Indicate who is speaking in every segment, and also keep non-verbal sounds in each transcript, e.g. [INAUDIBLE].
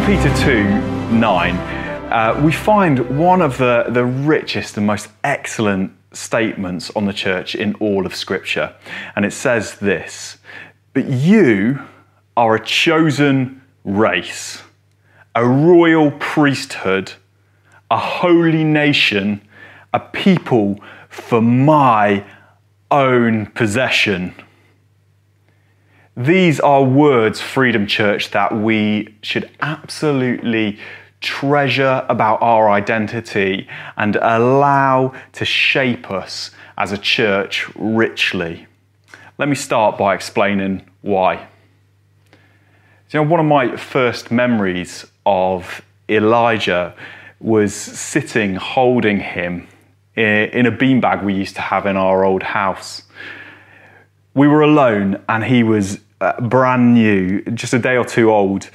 Speaker 1: in Peter 2 9, uh, we find one of the, the richest and most excellent statements on the church in all of Scripture. And it says this But you are a chosen race, a royal priesthood, a holy nation, a people for my own possession. These are words, Freedom Church, that we should absolutely treasure about our identity and allow to shape us as a church richly. Let me start by explaining why. You know, one of my first memories of Elijah was sitting holding him in a beanbag we used to have in our old house. We were alone and he was uh, brand new, just a day or two old,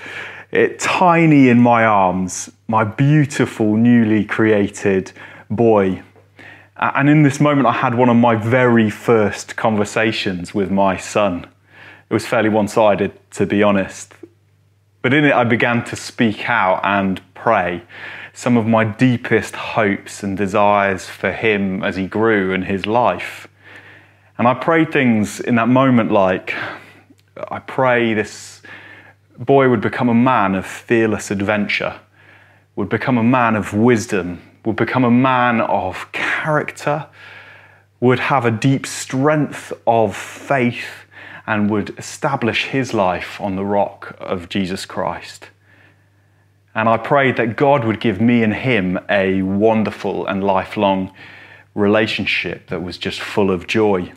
Speaker 1: it, tiny in my arms, my beautiful, newly created boy. And in this moment, I had one of my very first conversations with my son. It was fairly one sided, to be honest. But in it, I began to speak out and pray some of my deepest hopes and desires for him as he grew in his life. And I prayed things in that moment like, I pray this boy would become a man of fearless adventure, would become a man of wisdom, would become a man of character, would have a deep strength of faith, and would establish his life on the rock of Jesus Christ. And I prayed that God would give me and him a wonderful and lifelong relationship that was just full of joy.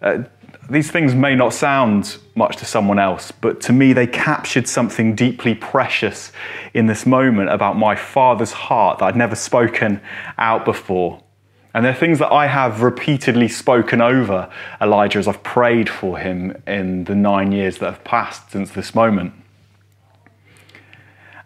Speaker 1: Uh, these things may not sound much to someone else, but to me, they captured something deeply precious in this moment about my father's heart that I'd never spoken out before. And they're things that I have repeatedly spoken over Elijah as I've prayed for him in the nine years that have passed since this moment.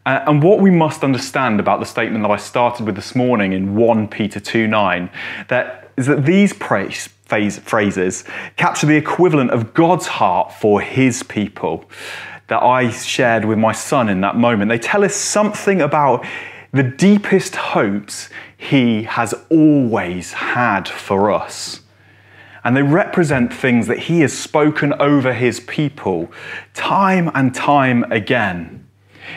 Speaker 1: And what we must understand about the statement that I started with this morning in 1 Peter 2 9, that is that these praise, phase, phrases capture the equivalent of God's heart for his people that I shared with my son in that moment. They tell us something about the deepest hopes he has always had for us. And they represent things that he has spoken over his people time and time again.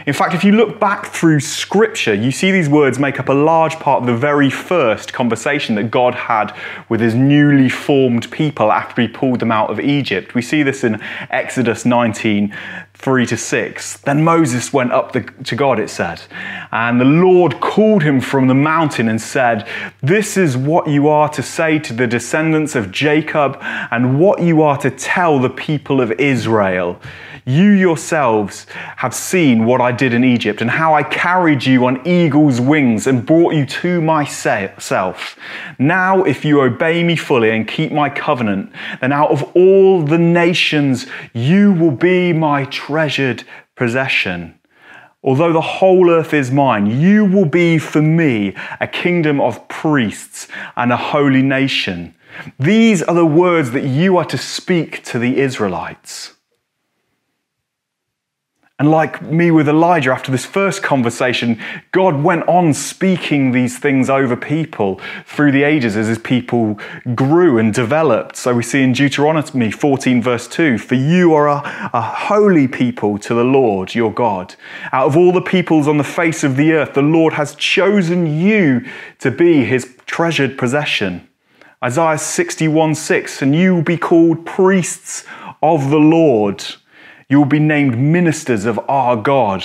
Speaker 1: In fact, if you look back through Scripture, you see these words make up a large part of the very first conversation that God had with his newly formed people after he pulled them out of Egypt. We see this in Exodus 19 3 to 6. Then Moses went up the, to God, it said, and the Lord called him from the mountain and said, This is what you are to say to the descendants of Jacob, and what you are to tell the people of Israel. You yourselves have seen what I did in Egypt and how I carried you on eagle's wings and brought you to myself. Now, if you obey me fully and keep my covenant, then out of all the nations you will be my treasured possession. Although the whole earth is mine, you will be for me a kingdom of priests and a holy nation. These are the words that you are to speak to the Israelites. And like me with Elijah, after this first conversation, God went on speaking these things over people through the ages as his people grew and developed. So we see in Deuteronomy 14, verse 2 For you are a, a holy people to the Lord your God. Out of all the peoples on the face of the earth, the Lord has chosen you to be his treasured possession. Isaiah 61, 6 And you will be called priests of the Lord. You will be named ministers of our God.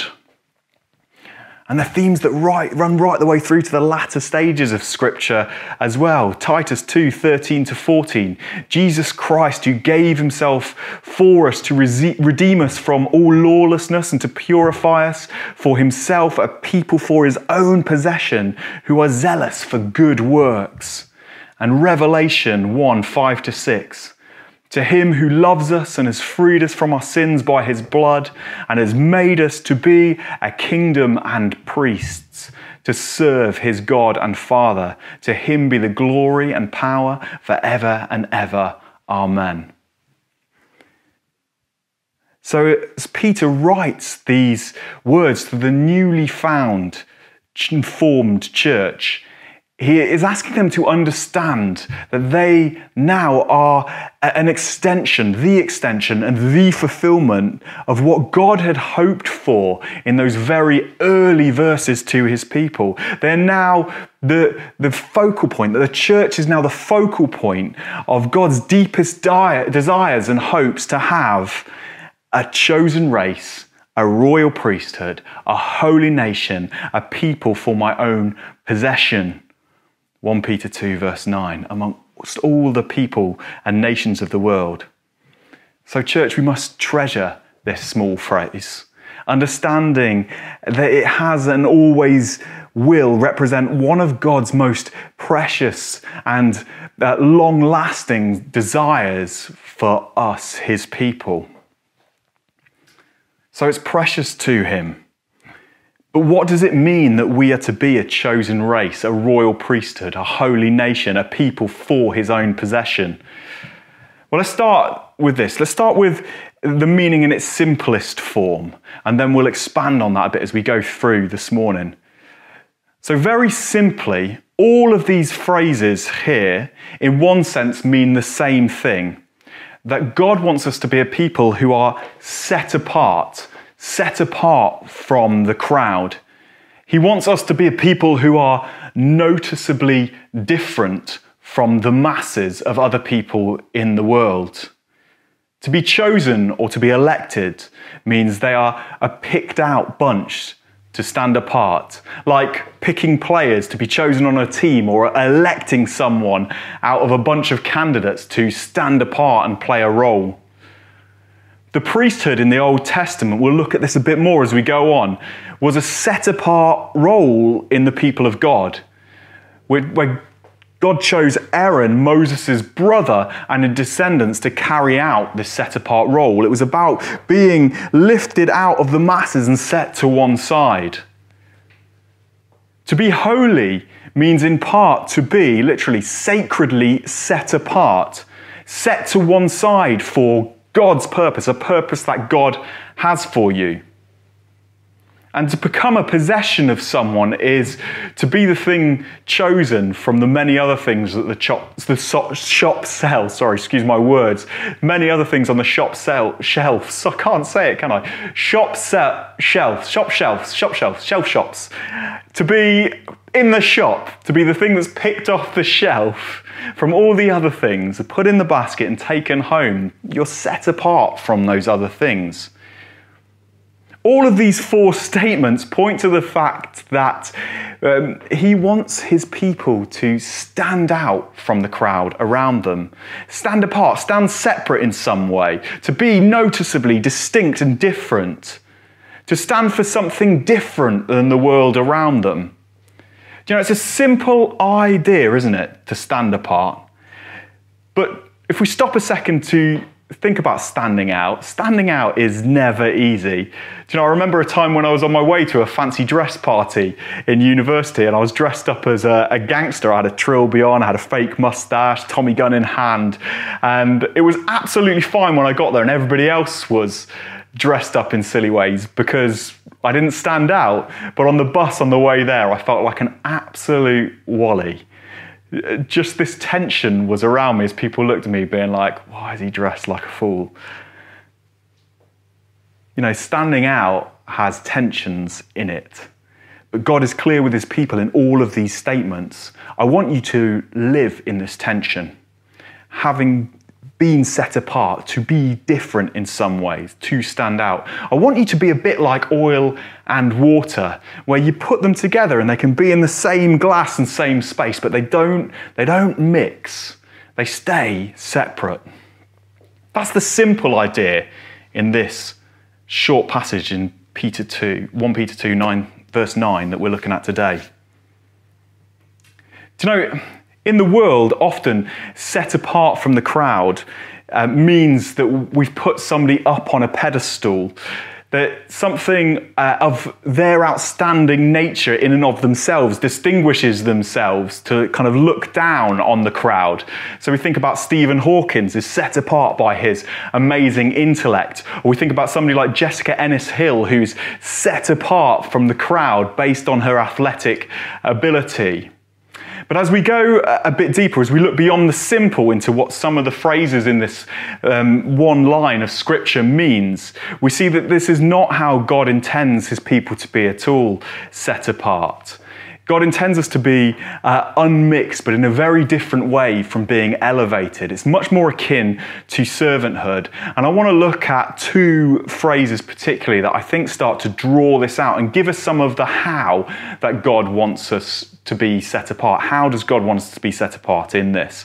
Speaker 1: And the themes that right, run right the way through to the latter stages of Scripture as well. Titus 2 13 to 14. Jesus Christ, who gave himself for us to redeem us from all lawlessness and to purify us for himself, a people for his own possession, who are zealous for good works. And Revelation 1 5 to 6. To him who loves us and has freed us from our sins by his blood and has made us to be a kingdom and priests to serve his God and Father. To him be the glory and power forever and ever. Amen. So, as Peter writes these words to the newly found, formed church, he is asking them to understand that they now are an extension, the extension, and the fulfillment of what God had hoped for in those very early verses to his people. They're now the, the focal point, that the church is now the focal point of God's deepest desires and hopes to have a chosen race, a royal priesthood, a holy nation, a people for my own possession. 1 Peter 2, verse 9, amongst all the people and nations of the world. So, church, we must treasure this small phrase, understanding that it has and always will represent one of God's most precious and uh, long lasting desires for us, his people. So it's precious to him. But what does it mean that we are to be a chosen race, a royal priesthood, a holy nation, a people for his own possession? Well, let's start with this. Let's start with the meaning in its simplest form, and then we'll expand on that a bit as we go through this morning. So, very simply, all of these phrases here, in one sense, mean the same thing that God wants us to be a people who are set apart set apart from the crowd. He wants us to be a people who are noticeably different from the masses of other people in the world. To be chosen or to be elected means they are a picked out bunch to stand apart, like picking players to be chosen on a team or electing someone out of a bunch of candidates to stand apart and play a role. The priesthood in the Old Testament, we'll look at this a bit more as we go on, was a set apart role in the people of God. Where, God chose Aaron, Moses' brother, and his descendants to carry out this set apart role. It was about being lifted out of the masses and set to one side. To be holy means, in part, to be literally sacredly set apart, set to one side for God's purpose, a purpose that God has for you. And to become a possession of someone is to be the thing chosen from the many other things that the, shop, the shop sells. Sorry, excuse my words. Many other things on the shop sell, shelves. I can't say it, can I? Shop sell, shelves, shop shelves, shop shelves, shelf shops. To be in the shop, to be the thing that's picked off the shelf from all the other things, put in the basket and taken home. You're set apart from those other things. All of these four statements point to the fact that um, he wants his people to stand out from the crowd around them, stand apart, stand separate in some way, to be noticeably distinct and different, to stand for something different than the world around them. Do you know, it's a simple idea, isn't it, to stand apart? But if we stop a second to think about standing out, standing out is never easy. Do you know, I remember a time when I was on my way to a fancy dress party in university and I was dressed up as a, a gangster. I had a trilby on, I had a fake mustache, Tommy gun in hand, and it was absolutely fine when I got there and everybody else was dressed up in silly ways because I didn't stand out, but on the bus on the way there, I felt like an absolute wally. Just this tension was around me as people looked at me, being like, why is he dressed like a fool? You know, standing out has tensions in it. But God is clear with his people in all of these statements. I want you to live in this tension, having being set apart, to be different in some ways, to stand out. I want you to be a bit like oil and water, where you put them together and they can be in the same glass and same space, but they don't, they don't mix. They stay separate. That's the simple idea in this short passage in Peter 2, 1 Peter 2, 9, verse 9 that we're looking at today. Do you know, in the world, often set apart from the crowd uh, means that we've put somebody up on a pedestal. that something uh, of their outstanding nature in and of themselves distinguishes themselves to kind of look down on the crowd. So we think about Stephen Hawkins is set apart by his amazing intellect, or we think about somebody like Jessica Ennis Hill who's set apart from the crowd based on her athletic ability. But as we go a bit deeper, as we look beyond the simple into what some of the phrases in this um, one line of scripture means, we see that this is not how God intends his people to be at all set apart. God intends us to be uh, unmixed, but in a very different way from being elevated. It's much more akin to servanthood. And I want to look at two phrases particularly that I think start to draw this out and give us some of the how that God wants us to be set apart. How does God want us to be set apart in this?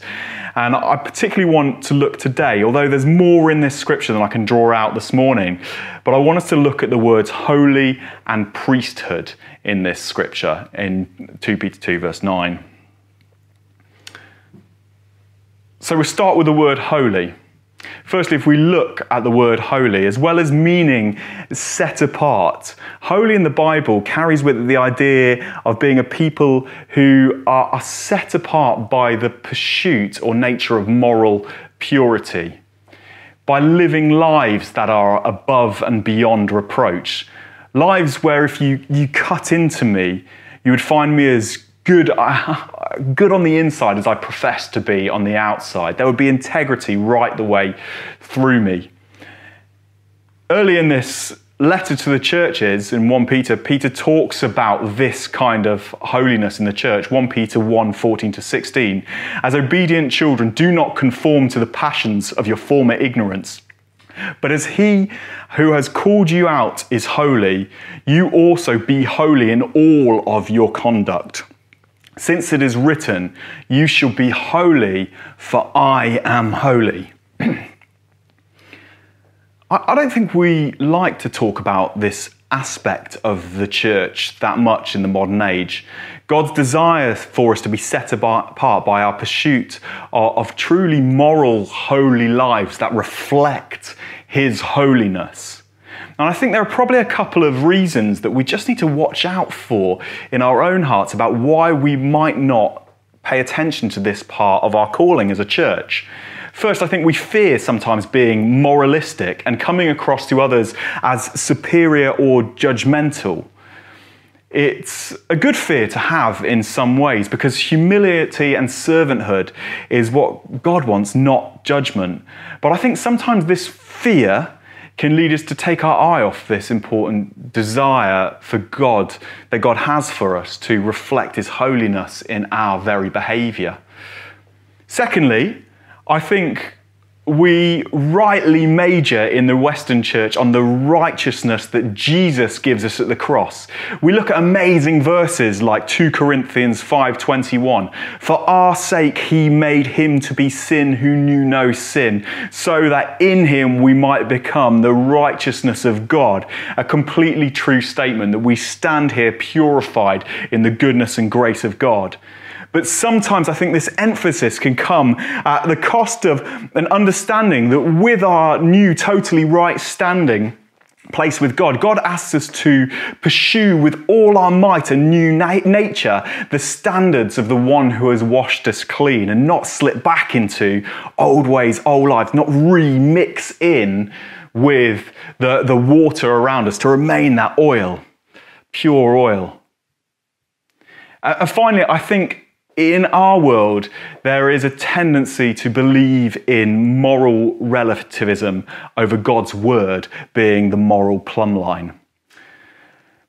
Speaker 1: And I particularly want to look today, although there's more in this scripture than I can draw out this morning, but I want us to look at the words holy and priesthood in this scripture in 2 Peter 2, verse 9. So we start with the word holy. Firstly, if we look at the word holy, as well as meaning set apart, holy in the Bible carries with it the idea of being a people who are, set apart by the pursuit or nature of moral purity, by living lives that are above and beyond reproach. Lives where if you, you cut into me, you would find me as good, [LAUGHS] good on the inside as I profess to be on the outside. There would be integrity right the way through me. Early in this letter to the churches in 1 Peter, Peter talks about this kind of holiness in the church. 1 Peter 1 14 to 16. As obedient children, do not conform to the passions of your former ignorance but as he who has called you out is holy, you also be holy in all of your conduct. Since it is written, You shall be holy, for I am holy. [CLEARS THROAT] I don't think we like to talk about this aspect of the church that much in the modern age. God's desire for us to be set apart by our pursuit of, truly moral, holy lives that reflect His holiness. And I think there are probably a couple of reasons that we just need to watch out for in our own hearts about why we might not pay attention to this part of our calling as a church. First, I think we fear sometimes being moralistic and coming across to others as superior or judgmental. It's a good fear to have in some ways because humility and servanthood is what God wants, not judgment. But I think sometimes this fear can lead us to take our eye off this important desire for God that God has for us to reflect His holiness in our very behavior. Secondly, I think we rightly major in the Western church on the righteousness that Jesus gives us at the cross. We look at amazing verses like 2 Corinthians 5:21. For our sake he made him to be sin who knew no sin, so that in him we might become the righteousness of God. A completely true statement that we stand here purified in the goodness and grace of God. But sometimes I think this emphasis can come at the cost of an understanding that with our new, totally right standing, place with God. God asks us to pursue with all our might and new na- nature the standards of the one who has washed us clean and not slip back into old ways, old lives, not remix in with the, the water around us to remain that oil, pure oil. Uh, and finally, I think in our world, there is a tendency to believe in moral relativism over God's word being the moral plumb line.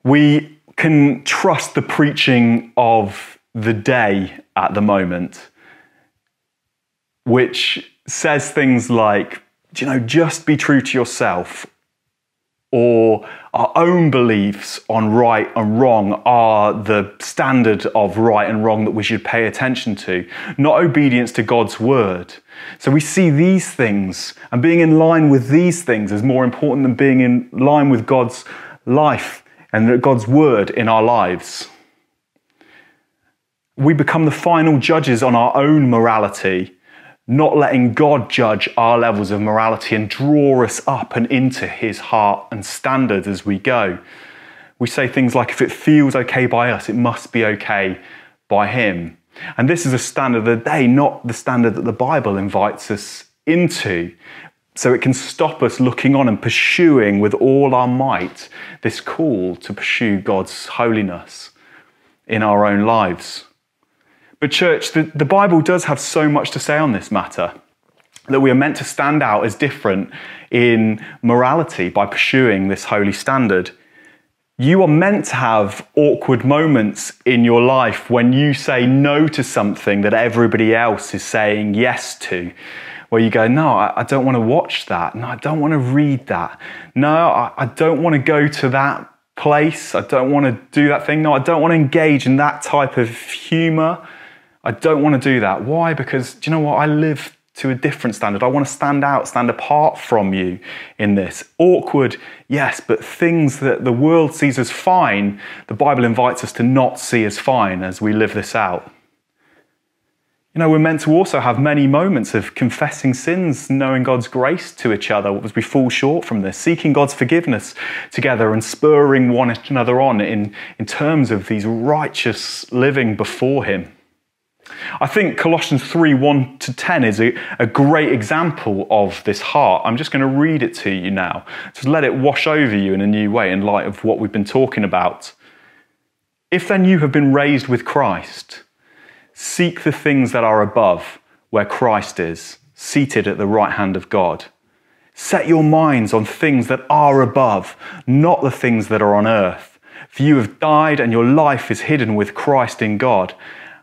Speaker 1: We can trust the preaching of the day at the moment, which says things like, you know, just be true to yourself, or our own beliefs on right and wrong are the standard of right and wrong that we should pay attention to, not obedience to God's word. So we see these things, and being in line with these things is more important than being in line with God's life and God's word in our lives. We become the final judges on our own morality not letting God judge our levels of morality and draw us up and into his heart and standards as we go. We say things like, if it feels okay by us, it must be okay by him. And this is a standard of the day, not the standard that the Bible invites us into. So it can stop us looking on and pursuing with all our might this call to pursue God's holiness in our own lives. But, church, the, the Bible does have so much to say on this matter that we are meant to stand out as different in morality by pursuing this holy standard. You are meant to have awkward moments in your life when you say no to something that everybody else is saying yes to. Where you go, no, I, don't want to watch that. No, I don't want to read that. No, I, I don't want to go to that place. I don't want to do that thing. No, I don't want to engage in that type of humor. I don't want to do that. Why? Because do you know what? I live to a different standard. I want to stand out, stand apart from you in this. Awkward, yes, but things that the world sees as fine, the Bible invites us to not see as fine as we live this out. You know, we're meant to also have many moments of confessing sins, knowing God's grace to each other as we fall short from this, seeking God's forgiveness together and spurring one another on in, in terms of these righteous living before Him. I think Colossians 3 1 to 10 is a, a great example of this heart. I'm just going to read it to you now. Just let it wash over you in a new way in light of what we've been talking about. If then you have been raised with Christ, seek the things that are above, where Christ is, seated at the right hand of God. Set your minds on things that are above, not the things that are on earth. For you have died, and your life is hidden with Christ in God.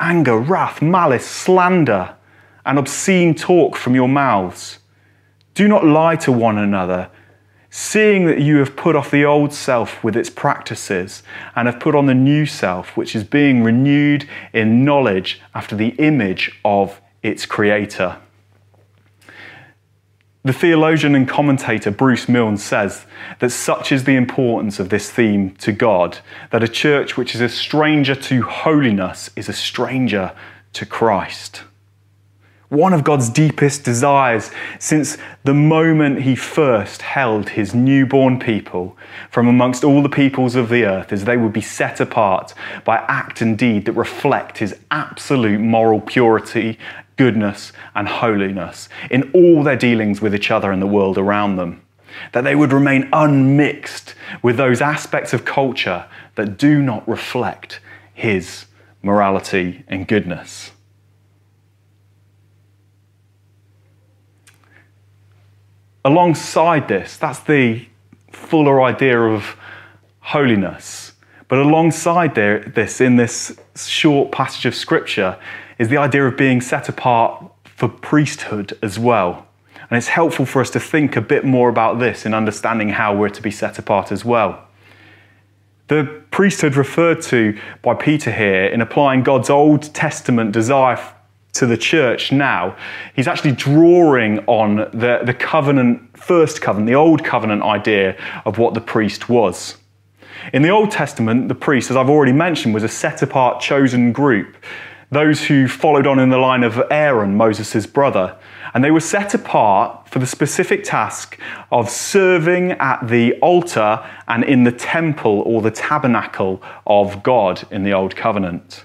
Speaker 1: anger, wrath, malice, slander, and obscene talk from your mouths. Do not lie to one another, seeing that you have put off the old self with its practices and have put on the new self, which is being renewed in knowledge after the image of its creator. The theologian and commentator Bruce Milne says that such is the importance of this theme to God, that a church which is a stranger to holiness is a stranger to Christ. One of God's deepest desires since the moment He first held His newborn people from amongst all the peoples of the earth is they would be set apart by act and deed that reflect His absolute moral purity goodness, and holiness in all their dealings with each other and the world around them. That they would remain unmixed with those aspects of culture that do not reflect His morality and goodness. Alongside this, that's the fuller idea of holiness. But alongside this, in this short passage of Scripture, is the idea of being set apart for priesthood as well. And it's helpful for us to think a bit more about this in understanding how we're to be set apart as well. The priesthood referred to by Peter here in applying God's Old Testament desire to the church now, he's actually drawing on the, the covenant, first covenant, the old covenant idea of what the priest was. In the Old Testament, the priest, as I've already mentioned, was a set apart, chosen group those who followed on in the line of Aaron, Moses' brother. And they were set apart for the specific task of serving at the altar and in the temple or the tabernacle of God in the Old Covenant.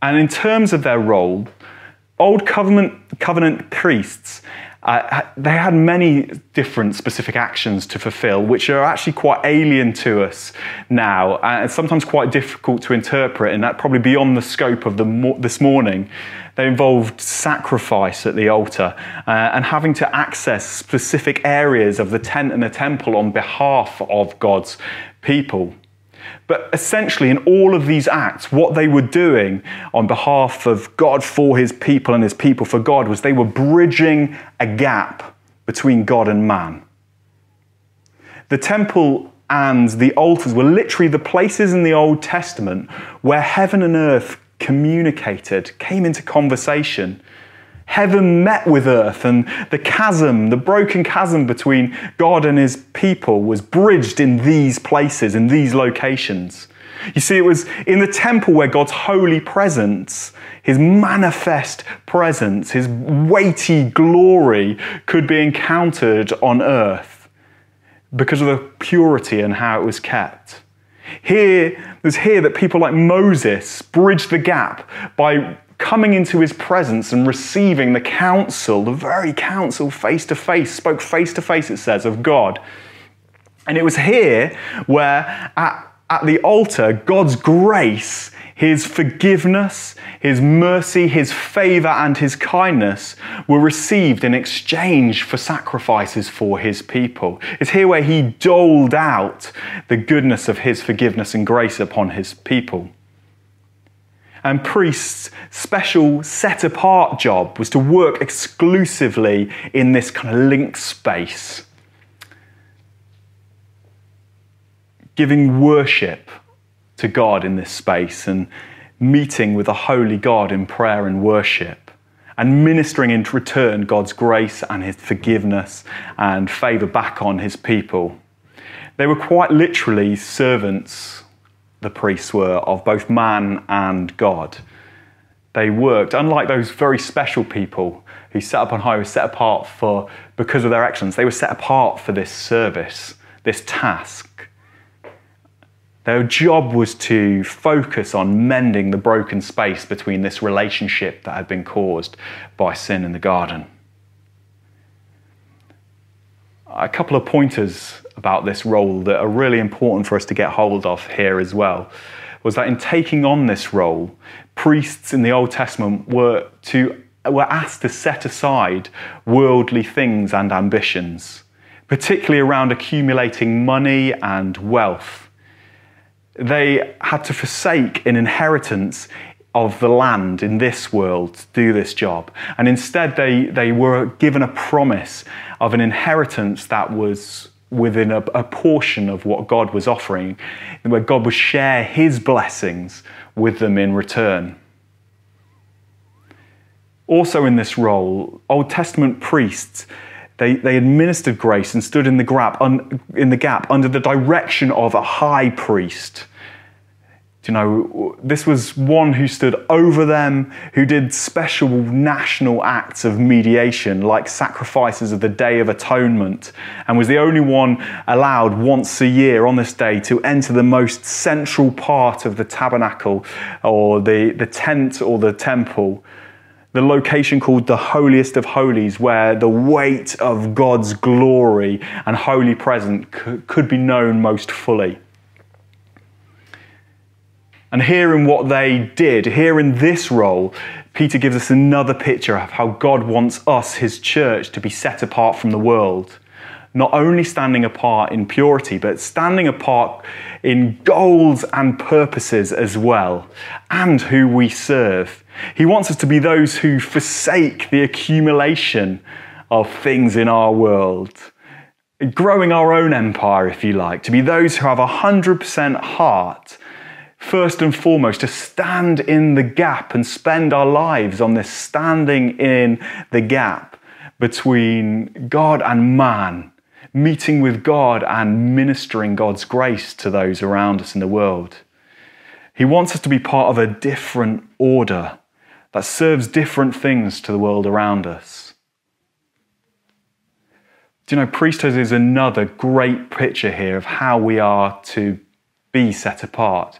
Speaker 1: And in terms of their role, Old Covenant, covenant priests they had many different specific actions to fulfill, which are actually quite alien to us now, and sometimes quite difficult to interpret, and that probably beyond the scope of the mo- this morning. They involved sacrifice at the altar uh, and having to access specific areas of the tent and the temple on behalf of God's people. But essentially, in all of these acts, what they were doing on behalf of God for his people and his people for God was they were bridging a gap between God and man. The temple and the altars were literally the places in the Old Testament where heaven and earth communicated, came into conversation. Heaven met with earth, and the chasm, the broken chasm between God and his people, was bridged in these places, in these locations. You see, it was in the temple where God's holy presence, his manifest presence, his weighty glory could be encountered on earth because of the purity and how it was kept. Here, it was here that people like Moses bridged the gap by coming into his presence and receiving the counsel, the very counsel face to face, spoke face to face, it says, of God. And it was here where at, at the altar, God's grace, his forgiveness, his mercy, his favor, and his kindness were received in exchange for sacrifices for his people. It's here where he doled out the goodness of his forgiveness and grace upon his people. And priests' special set apart job was to work exclusively in this kind of link space, giving worship to God in this space and meeting with the holy God in prayer and worship and ministering in return God's grace and his forgiveness and favor back on his people. They were quite literally servants the priests were of both man and God. They worked, unlike those very special people who set up on high, were set apart for because of their excellence. They were set apart for this service, this task. Their job was to focus on mending the broken space between this relationship that had been caused by sin in the garden. A couple of pointers about this role that are really important for us to get hold of here as well was that in taking on this role, priests in the Old Testament were to were asked to set aside worldly things and ambitions, particularly around accumulating money and wealth. They had to forsake an inheritance of the land in this world to do this job. And instead, they, they were given a promise of an inheritance that was within a, a, portion of what God was offering, where God would share his blessings with them in return. Also, in this role, Old Testament priests. They, they administered grace and stood in the, gap, un, in the gap under the direction of a high priest you know, this was one who stood over them, who did special national acts of mediation, like sacrifices of the Day of Atonement, and was the only one allowed once a year on this day to enter the most central part of the tabernacle or the, the tent or the temple. The location called the holiest of holies, where the weight of God's glory and holy presence could be known most fully. And here in what they did, here in this role, Peter gives us another picture of how God wants us, his church, to be set apart from the world. Not only standing apart in purity, but standing apart in goals and purposes as well, and who we serve. He wants us to be those who forsake the accumulation of things in our world, growing our own empire, if you like, to be those who have a 100% heart first and foremost, to stand in the gap and spend our lives on this standing in the gap between God and man, meeting with God and ministering God's grace to those around us in the world. He wants us to be part of a different order that serves different things to the world around us. Do you know, priesthood is another great picture here of how we are to be set apart.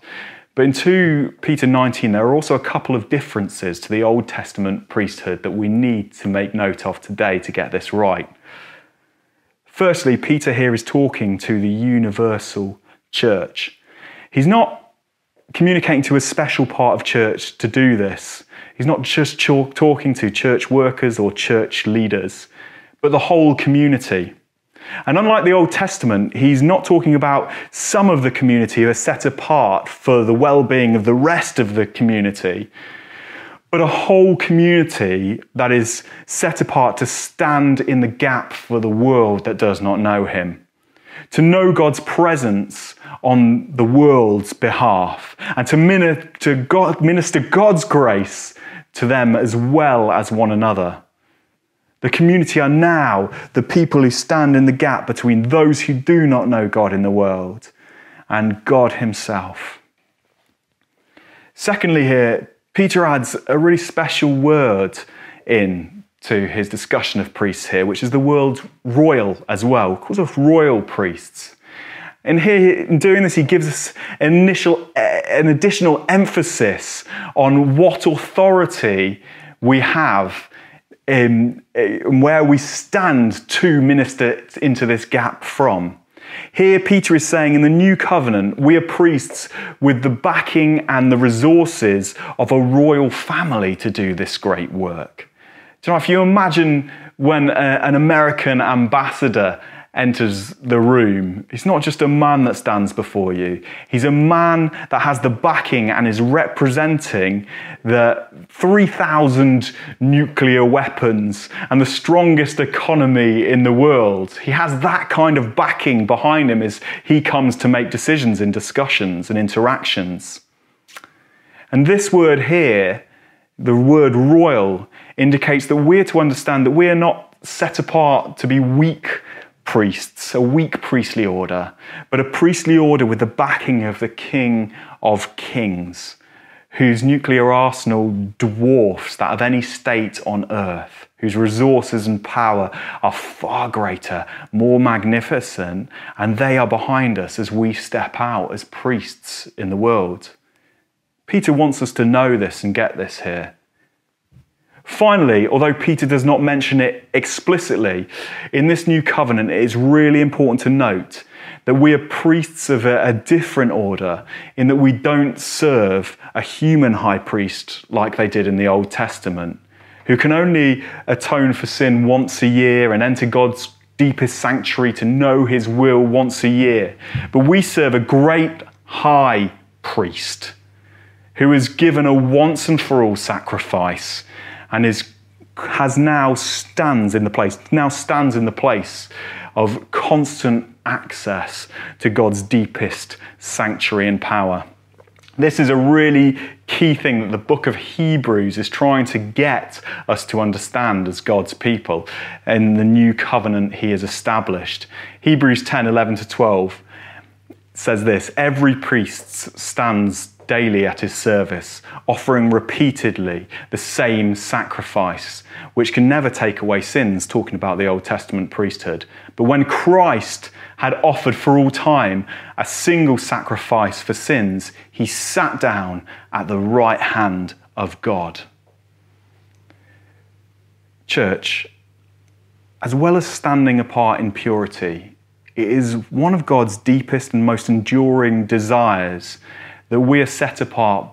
Speaker 1: But in 2 Peter 19, there are also a couple of differences to the Old Testament priesthood that we need to make note of today to get this right. Firstly, Peter here is talking to the universal church. He's not communicating to a special part of church to do this. He's not just talking to church workers or church leaders, but the whole community. And unlike the Old Testament, he's not talking about some of the community who are set apart for the well being of the rest of the community, but a whole community that is set apart to stand in the gap for the world that does not know him. To know God's presence on the world's behalf and to minister, God, minister God's grace to them as well as one another. The community are now the people who stand in the gap between those who do not know God in the world and God Himself. Secondly, here, Peter adds a really special word in to his discussion of priests here, which is the word royal as well. He calls us royal priests. And here, in doing this, he gives us an, initial, an additional emphasis on what authority we have Um, uh, in, in where we stand to minister into this gap from. Here, Peter is saying in the new covenant, we are priests with the backing and the resources of a royal family to do this great work. Do you know, if you imagine when a, an American ambassador enters the room, he's not just a man that stands before you. He's a man that has the backing and is representing the 3,000 nuclear weapons and the strongest economy in the world. He has that kind of backing behind him as he comes to make decisions in discussions and interactions. And this word here, the word royal, indicates that we're to understand that we are not set apart to be weak priests, a weak priestly order, but a priestly order with the backing of the King of Kings, whose nuclear arsenal dwarfs that of any state on earth, whose resources and power are far greater, more magnificent, and they are behind us as we step out as priests in the world. Peter wants us to know this and get this here. Finally, although Peter does not mention it explicitly, in this new covenant, it is really important to note that we are priests of a, a, different order in that we don't serve a human high priest like they did in the Old Testament, who can only atone for sin once a year and enter God's deepest sanctuary to know his will once a year. But we serve a great high priest who is given a once and for all sacrifice and is has now stands in the place now stands in the place of constant access to God's deepest sanctuary and power. This is a really key thing that the book of Hebrews is trying to get us to understand as God's people in the new covenant he has established. Hebrews 10 11 to 12 says this Every priest stands daily at his service, offering repeatedly the same sacrifice, which can never take away sins, talking about the Old Testament priesthood. But when Christ had offered for all time a single sacrifice for sins, he sat down at the right hand of God. Church, as well as standing apart in purity, it is one of God's deepest and most enduring desires that we are set apart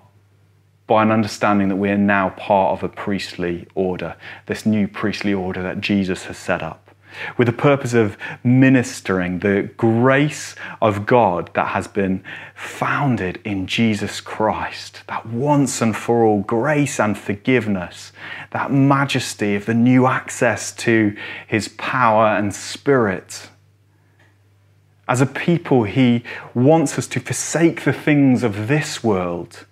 Speaker 1: by an understanding that we are now part of a priestly order, this new priestly order that Jesus has set up, with the purpose of ministering the grace of God that has been founded in Jesus Christ, that once and for all grace and forgiveness, that majesty of the new access to his power and spirit as a people, He wants us to forsake the things of this world,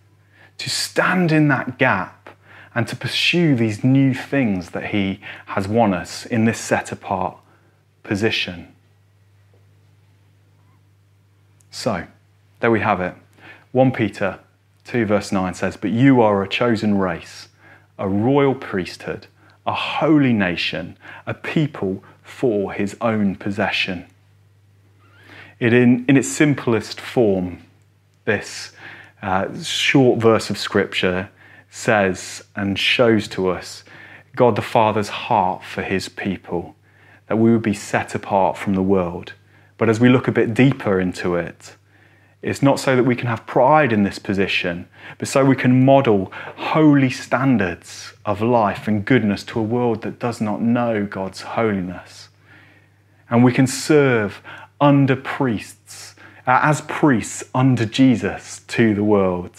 Speaker 1: to stand in that gap, and to pursue these new things that He has won us in this set apart position. So, there we have it. 1 Peter 2, verse 9 says, But you are a chosen race, a royal priesthood, a holy nation, a people for His own possession it in, in its simplest form, this uh, short verse of Scripture says and shows to us God the Father's heart for his people, that we would be set apart from the world. But as we look a bit deeper into it, it's not so that we can have pride in this position, but so we can model holy standards of life and goodness to a world that does not know God's holiness. And we can serve under priests, uh, as priests under Jesus to the world,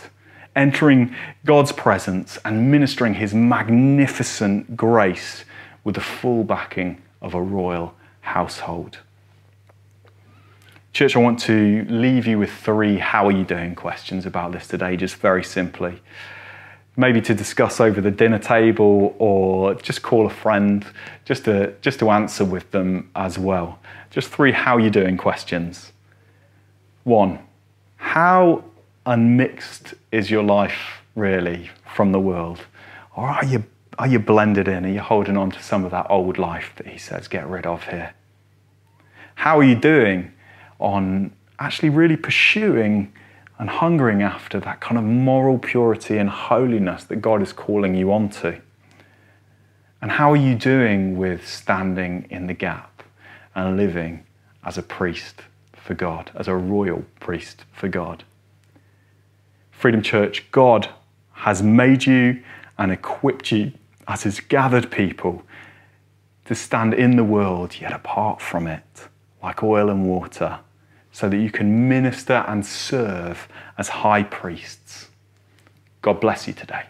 Speaker 1: entering God's presence and ministering his magnificent grace with the full backing of a royal household. Church, I want to leave you with three how are you doing questions about this today, just very simply. Maybe to discuss over the dinner table or just call a friend just to, just to answer with them as well. Just three how you doing questions. One, how unmixed is your life really from the world? Or are you, are you blended in? Are you holding on to some of that old life that he says get rid of here? How are you doing on actually really pursuing and hungering after that kind of moral purity and holiness that God is calling you onto? And how are you doing with standing in the gap and living as a priest for God, as a royal priest for God? Freedom Church, God has made you and equipped you as his gathered people to stand in the world yet apart from it, like oil and water so that you can minister and serve as high priests. God bless you today.